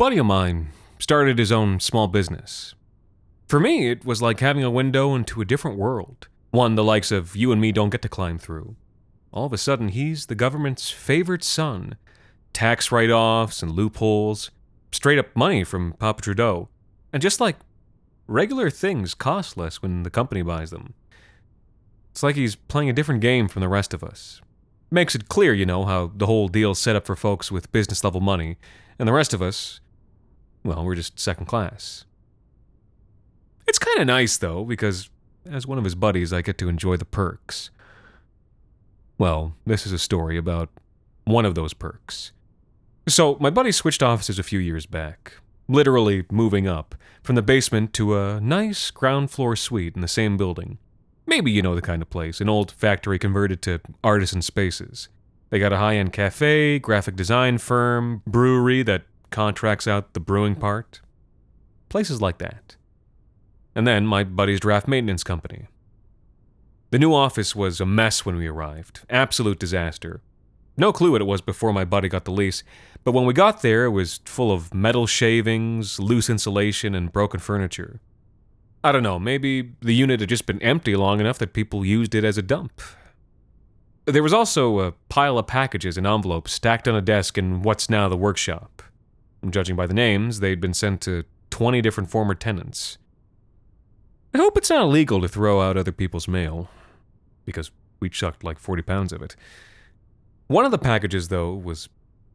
Buddy of mine started his own small business. For me, it was like having a window into a different world, one the likes of you and me don't get to climb through. All of a sudden, he's the government's favorite son. Tax write offs and loopholes, straight up money from Papa Trudeau. And just like regular things cost less when the company buys them. It's like he's playing a different game from the rest of us. Makes it clear, you know, how the whole deal's set up for folks with business level money, and the rest of us, well, we're just second class. It's kind of nice, though, because as one of his buddies, I get to enjoy the perks. Well, this is a story about one of those perks. So, my buddy switched offices a few years back, literally moving up from the basement to a nice ground floor suite in the same building. Maybe you know the kind of place, an old factory converted to artisan spaces. They got a high end cafe, graphic design firm, brewery that contracts out the brewing part. Places like that. And then my buddy's draft maintenance company. The new office was a mess when we arrived. Absolute disaster. No clue what it was before my buddy got the lease, but when we got there, it was full of metal shavings, loose insulation, and broken furniture. I don't know, maybe the unit had just been empty long enough that people used it as a dump. There was also a pile of packages and envelopes stacked on a desk in what's now the workshop. Judging by the names, they'd been sent to 20 different former tenants. I hope it's not illegal to throw out other people's mail, because we chucked like 40 pounds of it. One of the packages, though, was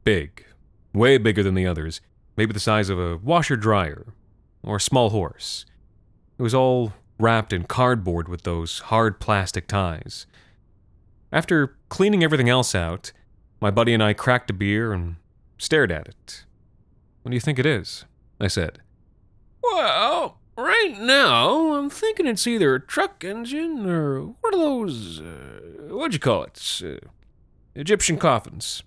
big, way bigger than the others, maybe the size of a washer dryer or a small horse. It was all wrapped in cardboard with those hard plastic ties. After cleaning everything else out, my buddy and I cracked a beer and stared at it. What do you think it is? I said. Well, right now, I'm thinking it's either a truck engine or one of those, uh, what'd you call it? Uh, Egyptian coffins.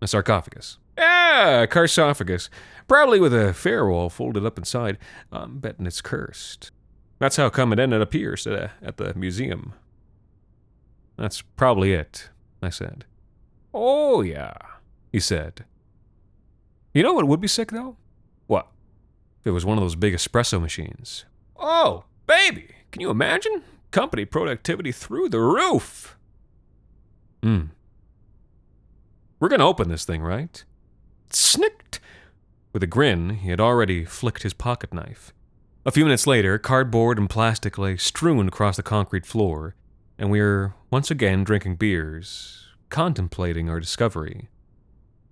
A sarcophagus. Yeah, carsophagus. Probably with a pharaoh folded up inside. I'm betting it's cursed. That's how come it ended up here at, at the museum. That's probably it, I said. Oh, yeah, he said. You know what would be sick, though? What? If it was one of those big espresso machines. Oh, baby! Can you imagine? Company productivity through the roof! Hmm. We're gonna open this thing, right? Snicked! With a grin, he had already flicked his pocket knife. A few minutes later, cardboard and plastic lay strewn across the concrete floor, and we were once again drinking beers, contemplating our discovery.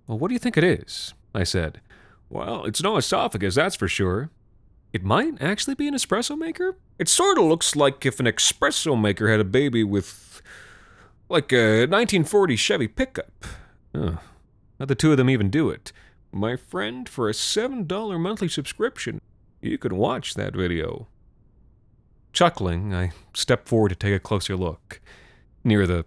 Well, what do you think it is? I said. Well, it's no esophagus, that's for sure. It might actually be an espresso maker? It sort of looks like if an espresso maker had a baby with. like a 1940 Chevy pickup. Not the two of them even do it. My friend, for a $7 monthly subscription, you can watch that video. Chuckling, I stepped forward to take a closer look. Near the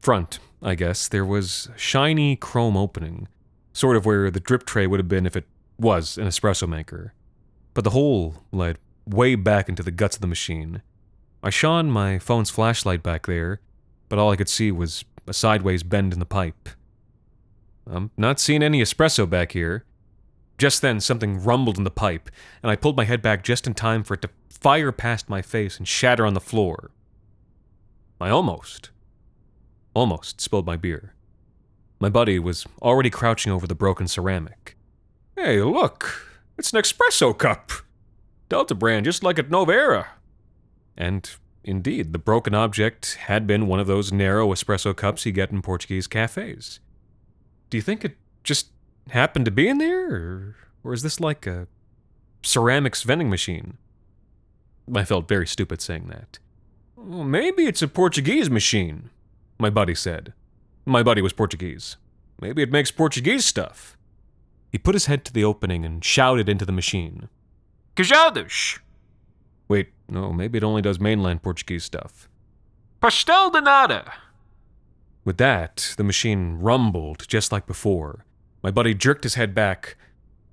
front, I guess, there was shiny chrome opening sort of where the drip tray would have been if it was an espresso maker. But the hole led way back into the guts of the machine. I shone my phone's flashlight back there, but all I could see was a sideways bend in the pipe. I'm not seeing any espresso back here. Just then, something rumbled in the pipe, and I pulled my head back just in time for it to fire past my face and shatter on the floor. I almost, almost spilled my beer. My buddy was already crouching over the broken ceramic. Hey, look! It's an espresso cup! Delta brand, just like at Nova Era. And indeed, the broken object had been one of those narrow espresso cups you get in Portuguese cafes. Do you think it just happened to be in there, or, or is this like a ceramics vending machine? I felt very stupid saying that. Well, maybe it's a Portuguese machine, my buddy said. My buddy was Portuguese. Maybe it makes Portuguese stuff. He put his head to the opening and shouted into the machine. Queijadas! Wait, no, maybe it only does mainland Portuguese stuff. Pastel de nata! With that, the machine rumbled just like before. My buddy jerked his head back,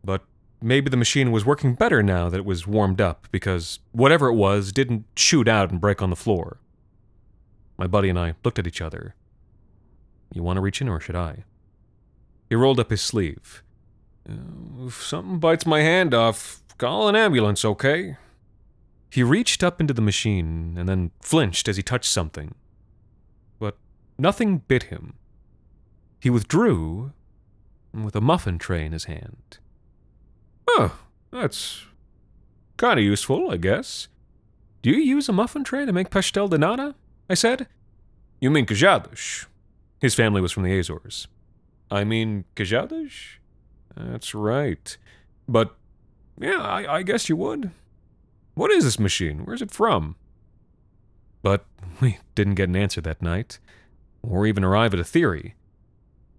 but maybe the machine was working better now that it was warmed up because whatever it was didn't shoot out and break on the floor. My buddy and I looked at each other. You want to reach in, or should I? He rolled up his sleeve. "Uh, If something bites my hand off, call an ambulance, okay? He reached up into the machine and then flinched as he touched something. But nothing bit him. He withdrew with a muffin tray in his hand. Oh, that's kind of useful, I guess. Do you use a muffin tray to make pastel de nata? I said. You mean queijadas? His family was from the Azores. I mean queijadas? That's right. But, yeah, I, I guess you would. What is this machine? Where's it from? But we didn't get an answer that night, or even arrive at a theory.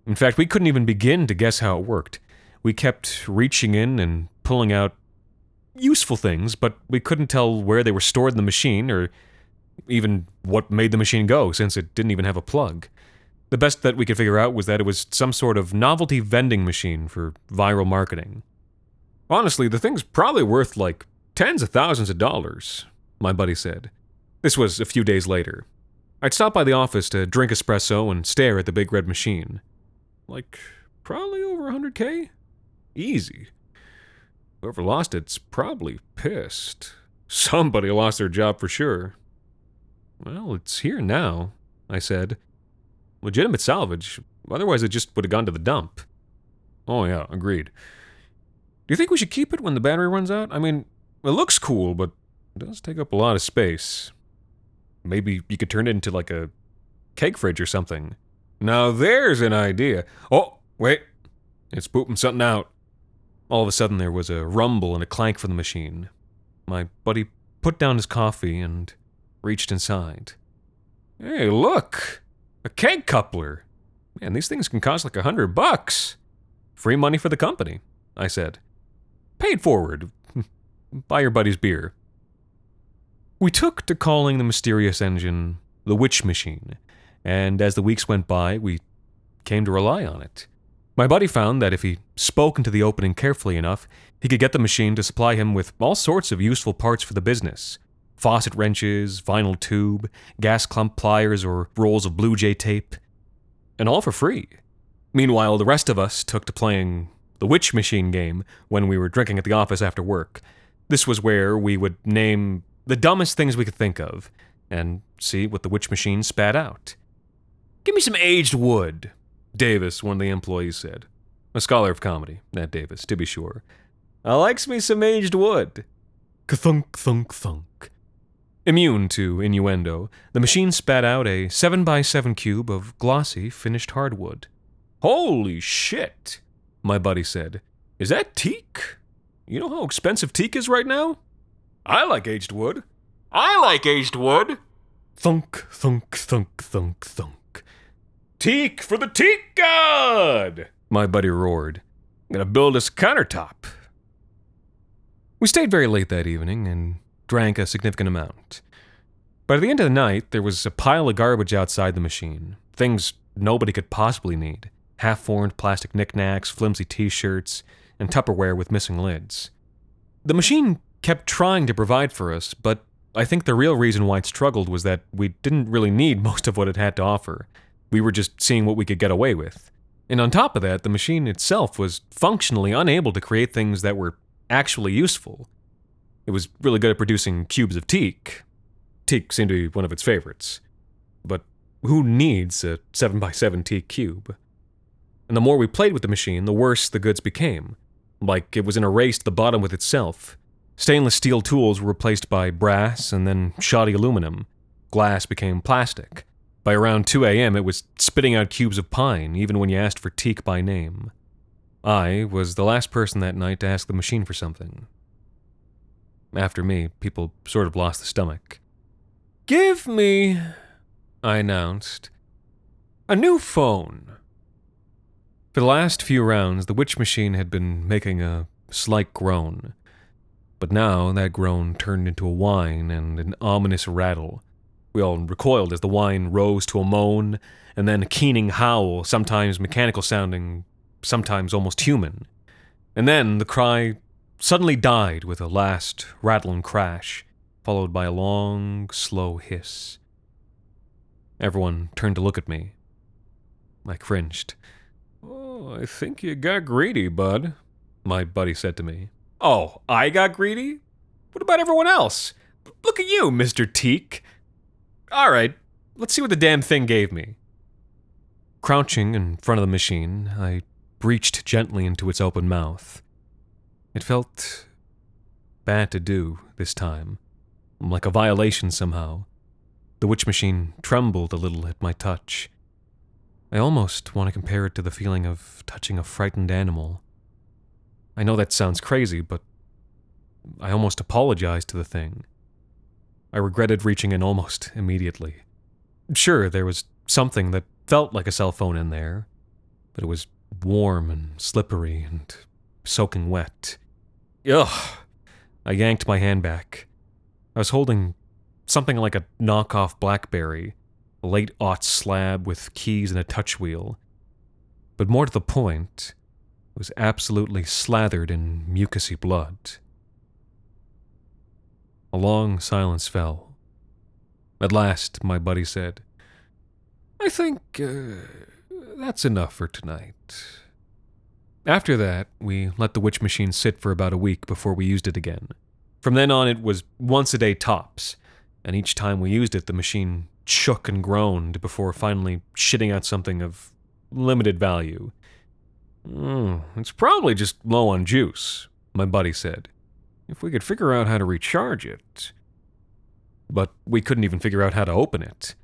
In fact, we couldn't even begin to guess how it worked. We kept reaching in and pulling out useful things, but we couldn't tell where they were stored in the machine or even what made the machine go since it didn't even have a plug. The best that we could figure out was that it was some sort of novelty vending machine for viral marketing. Honestly, the thing's probably worth like tens of thousands of dollars, my buddy said. This was a few days later. I'd stop by the office to drink espresso and stare at the big red machine. Like, probably over 100k? Easy. Whoever lost it's probably pissed. Somebody lost their job for sure. Well, it's here now, I said. Legitimate salvage, otherwise it just would have gone to the dump. Oh, yeah, agreed. Do you think we should keep it when the battery runs out? I mean, it looks cool, but it does take up a lot of space. Maybe you could turn it into like a cake fridge or something. Now there's an idea. Oh, wait. It's pooping something out. All of a sudden, there was a rumble and a clank from the machine. My buddy put down his coffee and reached inside. Hey, look! A keg coupler! Man, these things can cost like a hundred bucks. Free money for the company, I said. Paid forward. Buy your buddy's beer. We took to calling the mysterious engine the Witch Machine, and as the weeks went by, we came to rely on it. My buddy found that if he spoke into the opening carefully enough, he could get the machine to supply him with all sorts of useful parts for the business faucet wrenches, vinyl tube, gas clump pliers, or rolls of Blue Jay tape. And all for free. Meanwhile, the rest of us took to playing the Witch Machine game when we were drinking at the office after work. This was where we would name the dumbest things we could think of and see what the Witch Machine spat out. Give me some aged wood, Davis, one of the employees said. A scholar of comedy, Nat Davis, to be sure. I likes me some aged wood. Thunk, thunk, thunk. Immune to innuendo, the machine spat out a 7x7 cube of glossy, finished hardwood. Holy shit, my buddy said. Is that teak? You know how expensive teak is right now? I like aged wood. I like aged wood. Thunk, thunk, thunk, thunk, thunk. Teak for the teak god! My buddy roared. I'm gonna build us a countertop. We stayed very late that evening and drank a significant amount. But at the end of the night, there was a pile of garbage outside the machine. Things nobody could possibly need half formed plastic knickknacks, flimsy t shirts, and Tupperware with missing lids. The machine kept trying to provide for us, but I think the real reason why it struggled was that we didn't really need most of what it had to offer. We were just seeing what we could get away with. And on top of that, the machine itself was functionally unable to create things that were actually useful. It was really good at producing cubes of teak. Teak seemed to be one of its favorites. But who needs a 7x7 teak cube? and the more we played with the machine, the worse the goods became. Like it was in a race to the bottom with itself. Stainless steel tools were replaced by brass and then shoddy aluminum. Glass became plastic. By around 2 a.m., it was spitting out cubes of pine, even when you asked for teak by name. I was the last person that night to ask the machine for something. After me, people sort of lost the stomach. Give me, I announced, a new phone. For the last few rounds, the witch machine had been making a slight groan. But now that groan turned into a whine and an ominous rattle. We all recoiled as the whine rose to a moan and then a keening howl, sometimes mechanical sounding, sometimes almost human. And then the cry suddenly died with a last rattling crash, followed by a long, slow hiss. Everyone turned to look at me. I cringed. Oh, I think you got greedy, bud, my buddy said to me. Oh, I got greedy? What about everyone else? Look at you, Mr. Teak. All right, let's see what the damn thing gave me. Crouching in front of the machine, I breached gently into its open mouth. It felt bad to do this time, like a violation somehow. The witch machine trembled a little at my touch. I almost want to compare it to the feeling of touching a frightened animal. I know that sounds crazy, but I almost apologized to the thing. I regretted reaching in almost immediately. Sure, there was something that felt like a cell phone in there, but it was warm and slippery and soaking wet. Ugh! I yanked my hand back. I was holding something like a knockoff Blackberry, a late aught slab with keys and a touch wheel. But more to the point, it was absolutely slathered in mucousy blood. A long silence fell. At last, my buddy said, I think uh, that's enough for tonight. After that, we let the witch machine sit for about a week before we used it again. From then on, it was once a day tops, and each time we used it, the machine shook and groaned before finally shitting out something of limited value. Mm, it's probably just low on juice, my buddy said. If we could figure out how to recharge it. But we couldn't even figure out how to open it.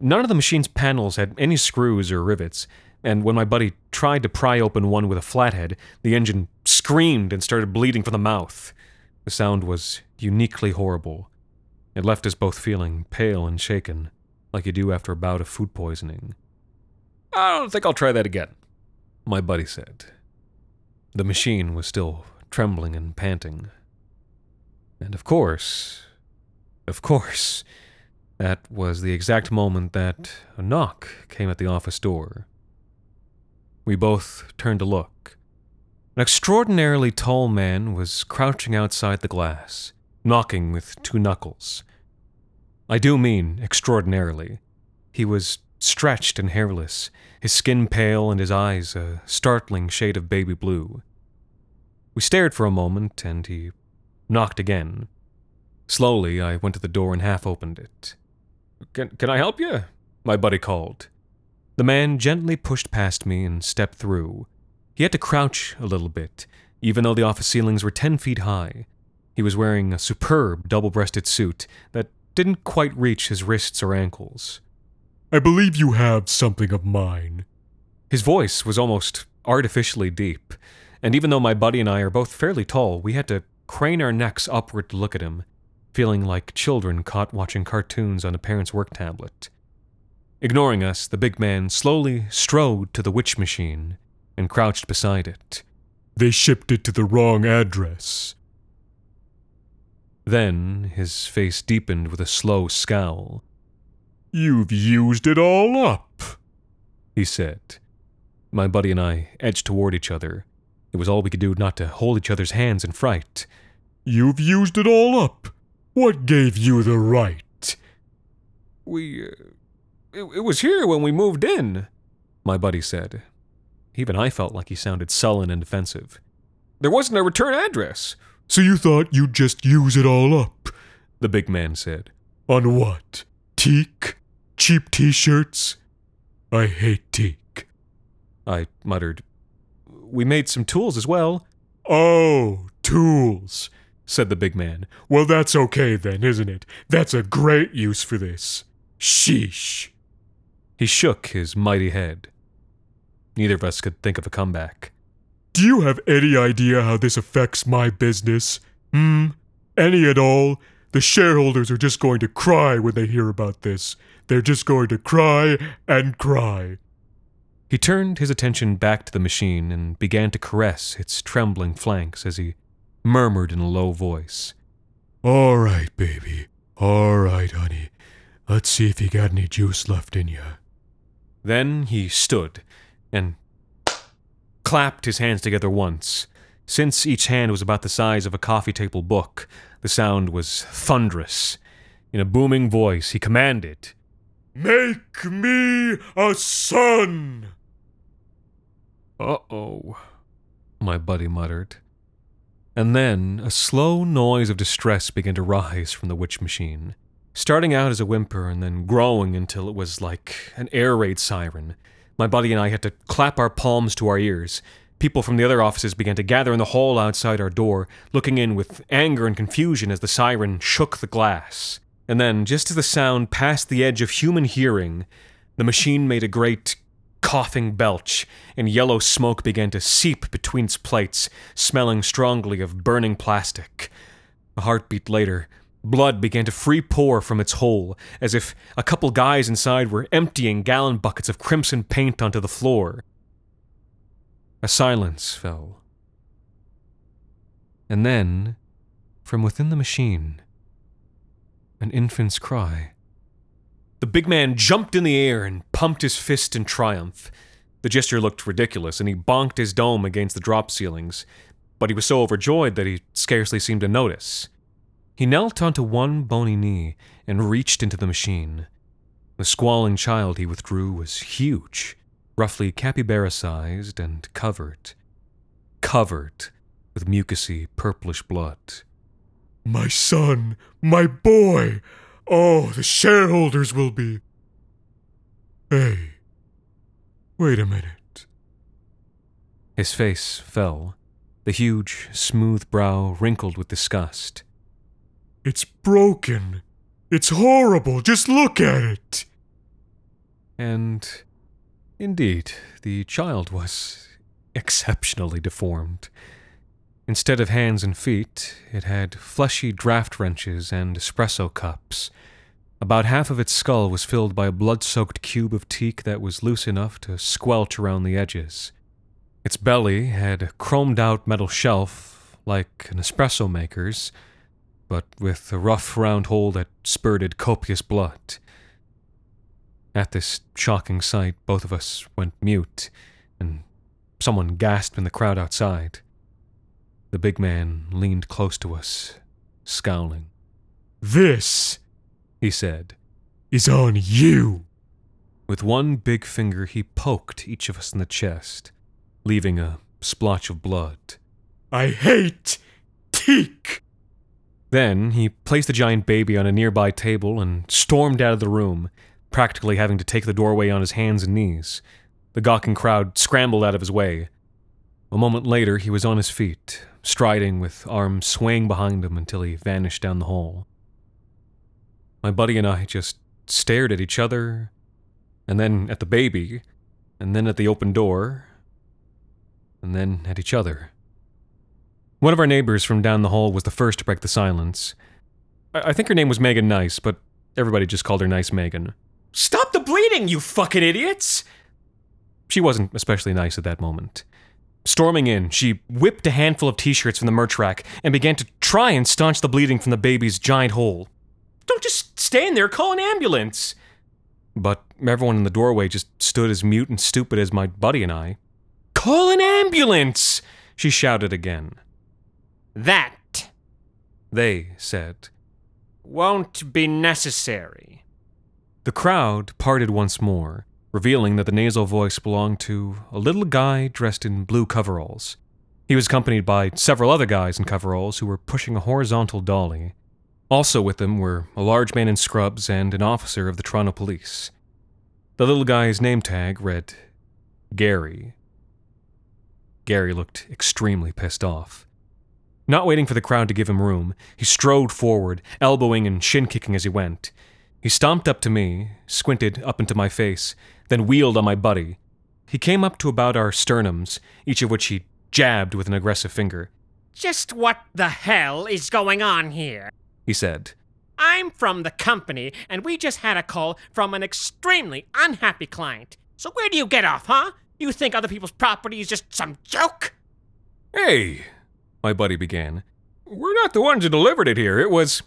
None of the machine's panels had any screws or rivets, and when my buddy tried to pry open one with a flathead, the engine screamed and started bleeding from the mouth. The sound was uniquely horrible. It left us both feeling pale and shaken, like you do after a bout of food poisoning. I don't think I'll try that again, my buddy said. The machine was still trembling and panting. And of course, of course, that was the exact moment that a knock came at the office door. We both turned to look. An extraordinarily tall man was crouching outside the glass, knocking with two knuckles. I do mean extraordinarily. He was stretched and hairless, his skin pale and his eyes a startling shade of baby blue. We stared for a moment, and he knocked again. Slowly, I went to the door and half opened it. Can, can I help you? My buddy called. The man gently pushed past me and stepped through. He had to crouch a little bit, even though the office ceilings were ten feet high. He was wearing a superb double breasted suit that didn't quite reach his wrists or ankles. I believe you have something of mine. His voice was almost artificially deep, and even though my buddy and I are both fairly tall, we had to crane our necks upward to look at him, feeling like children caught watching cartoons on a parent's work tablet. Ignoring us, the big man slowly strode to the witch machine and crouched beside it. They shipped it to the wrong address. Then his face deepened with a slow scowl. You've used it all up, he said. My buddy and I edged toward each other. It was all we could do not to hold each other's hands in fright. You've used it all up. What gave you the right? We. Uh, it, it was here when we moved in, my buddy said. Even I felt like he sounded sullen and defensive. There wasn't a return address. So you thought you'd just use it all up? The big man said. On what? Teak? Cheap t shirts? I hate teak. I muttered. We made some tools as well. Oh, tools, said the big man. Well, that's okay then, isn't it? That's a great use for this. Sheesh. He shook his mighty head. Neither of us could think of a comeback. Do you have any idea how this affects my business? Hmm? Any at all? The shareholders are just going to cry when they hear about this. They're just going to cry and cry. He turned his attention back to the machine and began to caress its trembling flanks as he murmured in a low voice. All right, baby. All right, honey. Let's see if you got any juice left in you. Then he stood and clapped his hands together once. Since each hand was about the size of a coffee table book, the sound was thunderous. In a booming voice, he commanded, Make me a son! Uh oh, my buddy muttered. And then a slow noise of distress began to rise from the witch machine, starting out as a whimper and then growing until it was like an air raid siren. My buddy and I had to clap our palms to our ears. People from the other offices began to gather in the hall outside our door, looking in with anger and confusion as the siren shook the glass. And then, just as the sound passed the edge of human hearing, the machine made a great coughing belch, and yellow smoke began to seep between its plates, smelling strongly of burning plastic. A heartbeat later, blood began to free pour from its hole, as if a couple guys inside were emptying gallon buckets of crimson paint onto the floor. A silence fell. And then, from within the machine, an infant's cry. The big man jumped in the air and pumped his fist in triumph. The gesture looked ridiculous, and he bonked his dome against the drop ceilings, but he was so overjoyed that he scarcely seemed to notice. He knelt onto one bony knee and reached into the machine. The squalling child he withdrew was huge, roughly capybara sized and covered. Covered with mucousy purplish blood. My son, my boy. Oh, the shareholders will be. Hey, wait a minute. His face fell, the huge, smooth brow wrinkled with disgust. It's broken. It's horrible. Just look at it. And indeed, the child was exceptionally deformed. Instead of hands and feet, it had fleshy draft wrenches and espresso cups. About half of its skull was filled by a blood soaked cube of teak that was loose enough to squelch around the edges. Its belly had a chromed out metal shelf, like an espresso maker's, but with a rough round hole that spurted copious blood. At this shocking sight, both of us went mute, and someone gasped in the crowd outside. The big man leaned close to us, scowling. This, He said. is on you. With one big finger, he poked each of us in the chest, leaving a splotch of blood. I hate teak. Then he placed the giant baby on a nearby table and stormed out of the room, practically having to take the doorway on his hands and knees. The gawking crowd scrambled out of his way. A moment later, he was on his feet, striding with arms swaying behind him until he vanished down the hall. My buddy and I just stared at each other, and then at the baby, and then at the open door, and then at each other. One of our neighbors from down the hall was the first to break the silence. I, I think her name was Megan Nice, but everybody just called her Nice Megan. Stop the bleeding, you fucking idiots! She wasn't especially nice at that moment. Storming in, she whipped a handful of t shirts from the merch rack and began to try and staunch the bleeding from the baby's giant hole. Don't just stand there, call an ambulance! But everyone in the doorway just stood as mute and stupid as my buddy and I. Call an ambulance! She shouted again. That, they said, won't be necessary. The crowd parted once more, revealing that the nasal voice belonged to a little guy dressed in blue coveralls. He was accompanied by several other guys in coveralls who were pushing a horizontal dolly. Also with them were a large man in scrubs and an officer of the Toronto Police. The little guy's name tag read Gary. Gary looked extremely pissed off. Not waiting for the crowd to give him room, he strode forward, elbowing and shin kicking as he went. He stomped up to me, squinted up into my face, then wheeled on my buddy. He came up to about our sternums, each of which he jabbed with an aggressive finger. Just what the hell is going on here? He said, I'm from the company, and we just had a call from an extremely unhappy client. So where do you get off, huh? You think other people's property is just some joke? Hey, my buddy began. We're not the ones who delivered it here. It was.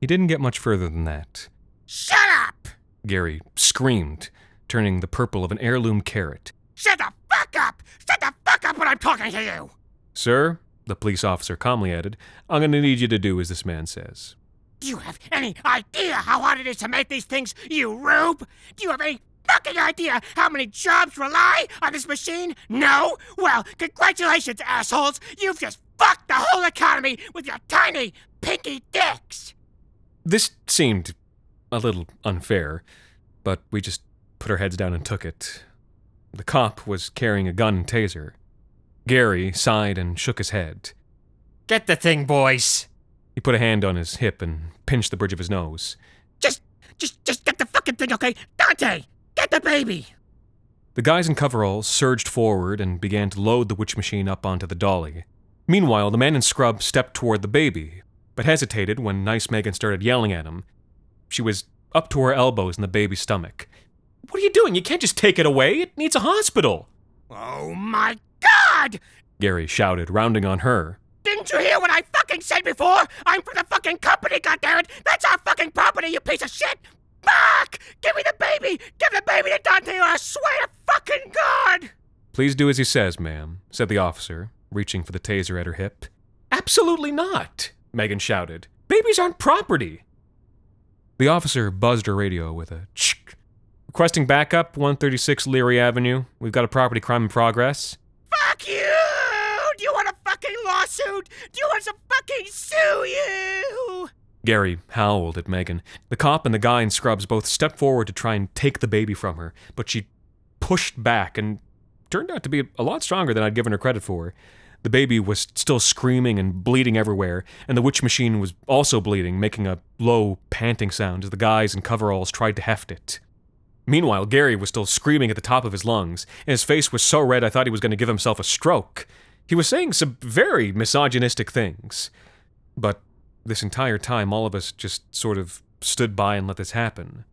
He didn't get much further than that. Shut up! Gary screamed, turning the purple of an heirloom carrot. Shut the fuck up! Shut the fuck up when I'm talking to you! Sir, the police officer calmly added, I'm going to need you to do as this man says. Do you have any idea how hard it is to make these things, you rube? Do you have any fucking idea how many jobs rely on this machine? No? Well, congratulations, assholes! You've just fucked the whole economy with your tiny, pinky dicks! This seemed a little unfair, but we just put our heads down and took it. The cop was carrying a gun and taser. Gary sighed and shook his head. Get the thing, boys! He put a hand on his hip and pinched the bridge of his nose. Just, just, just get the fucking thing, okay? Dante, get the baby! The guys in coveralls surged forward and began to load the witch machine up onto the dolly. Meanwhile, the man in scrub stepped toward the baby, but hesitated when Nice Megan started yelling at him. She was up to her elbows in the baby's stomach. What are you doing? You can't just take it away. It needs a hospital. Oh my god! Gary shouted, rounding on her. Didn't you hear what I fucking said before? I'm for the fucking company, goddammit! That's our fucking property, you piece of shit! Fuck! Give me the baby! Give the baby to Dante or I swear to fucking God! Please do as he says, ma'am, said the officer, reaching for the taser at her hip. Absolutely not, Megan shouted. Babies aren't property. The officer buzzed her radio with a tsk. Requesting backup, 136 Leary Avenue. We've got a property crime in progress. Fuck you! Do you want a fucking lawsuit? Do you want to fucking sue you? Gary howled at Megan. The cop and the guy in scrubs both stepped forward to try and take the baby from her, but she pushed back and turned out to be a lot stronger than I'd given her credit for. The baby was still screaming and bleeding everywhere, and the witch machine was also bleeding, making a low, panting sound as the guys in coveralls tried to heft it. Meanwhile, Gary was still screaming at the top of his lungs, and his face was so red I thought he was going to give himself a stroke. He was saying some very misogynistic things. But this entire time, all of us just sort of stood by and let this happen.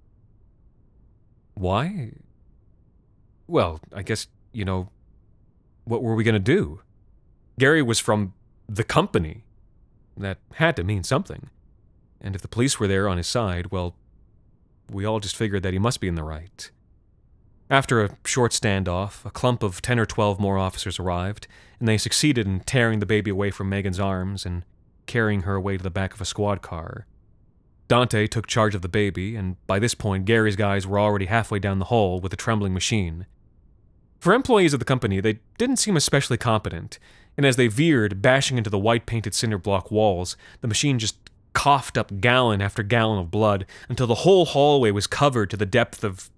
Why? Well, I guess, you know, what were we going to do? Gary was from the company. That had to mean something. And if the police were there on his side, well, we all just figured that he must be in the right. After a short standoff, a clump of 10 or 12 more officers arrived, and they succeeded in tearing the baby away from Megan's arms and carrying her away to the back of a squad car. Dante took charge of the baby, and by this point, Gary's guys were already halfway down the hall with the trembling machine. For employees of the company, they didn't seem especially competent, and as they veered, bashing into the white painted cinder block walls, the machine just coughed up gallon after gallon of blood until the whole hallway was covered to the depth of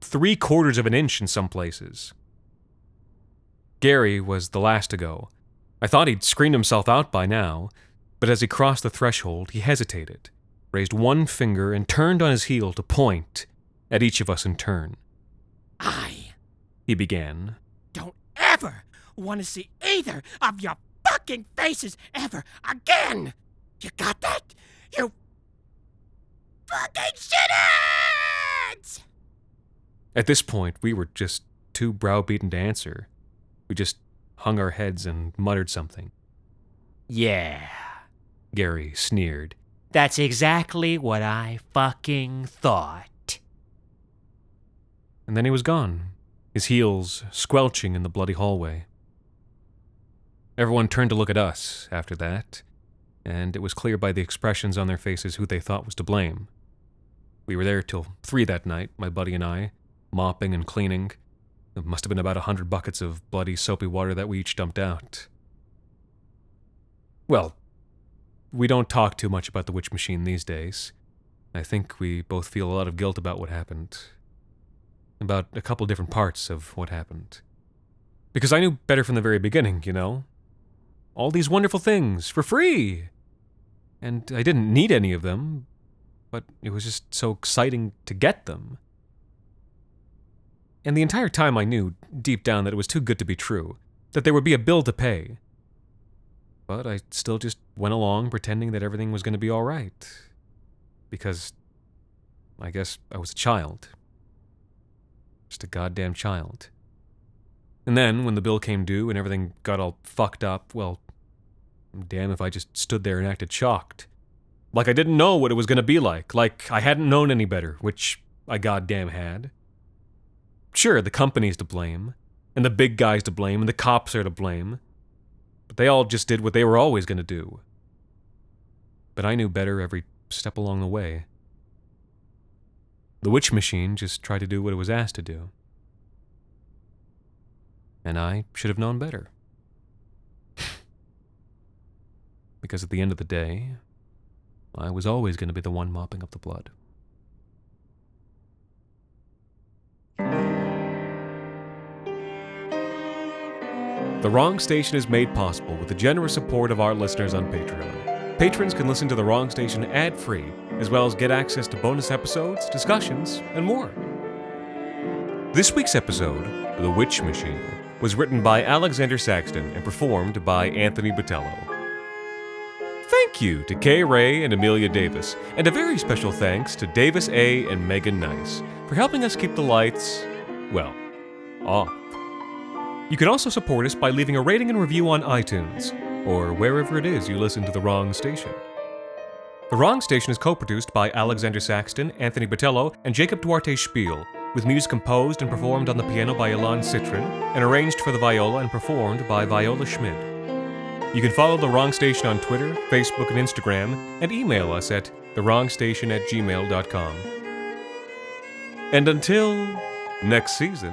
three quarters of an inch in some places. Gary was the last to go. I thought he'd screened himself out by now, but as he crossed the threshold, he hesitated, raised one finger, and turned on his heel to point at each of us in turn. I He began. don't ever want to see either of your fucking faces ever again! You got that? You fucking shitheads! At this point, we were just too browbeaten to answer. We just hung our heads and muttered something. Yeah, Gary sneered. that's exactly what I fucking thought. And then he was gone, his heels squelching in the bloody hallway. Everyone turned to look at us after that, and it was clear by the expressions on their faces who they thought was to blame. We were there till three that night, my buddy and I, mopping and cleaning. It must have been about a hundred buckets of bloody, soapy water that we each dumped out. Well, we don't talk too much about the witch machine these days. I think we both feel a lot of guilt about what happened. about a couple different parts of what happened. Because I knew better from the very beginning, you know? All these wonderful things for free! And I didn't need any of them, but it was just so exciting to get them. And the entire time I knew, deep down, that it was too good to be true, that there would be a bill to pay. But I still just went along pretending that everything was going to be all right. Because I guess I was a child. Just a goddamn child. And then, when the bill came due and everything got all fucked up, well, damn if I just stood there and acted shocked. Like I didn't know what it was going to be like. Like I hadn't known any better, which I goddamn had. Sure, the company's to blame, and the big guy's to blame, and the cops are to blame. They all just did what they were always going to do. But I knew better every step along the way. The witch machine just tried to do what it was asked to do. And I should have known better. because at the end of the day, I was always going to be the one mopping up the blood. The Wrong Station is made possible with the generous support of our listeners on Patreon. Patrons can listen to The Wrong Station ad free, as well as get access to bonus episodes, discussions, and more. This week's episode, The Witch Machine, was written by Alexander Saxton and performed by Anthony Botello. Thank you to Kay Ray and Amelia Davis, and a very special thanks to Davis A. and Megan Nice for helping us keep the lights, well, off. You can also support us by leaving a rating and review on iTunes, or wherever it is you listen to The Wrong Station. The Wrong Station is co produced by Alexander Saxton, Anthony Botello, and Jacob Duarte Spiel, with music composed and performed on the piano by Ilan Citrin, and arranged for the viola and performed by Viola Schmidt. You can follow The Wrong Station on Twitter, Facebook, and Instagram, and email us at thewrongstation at gmail.com. And until next season,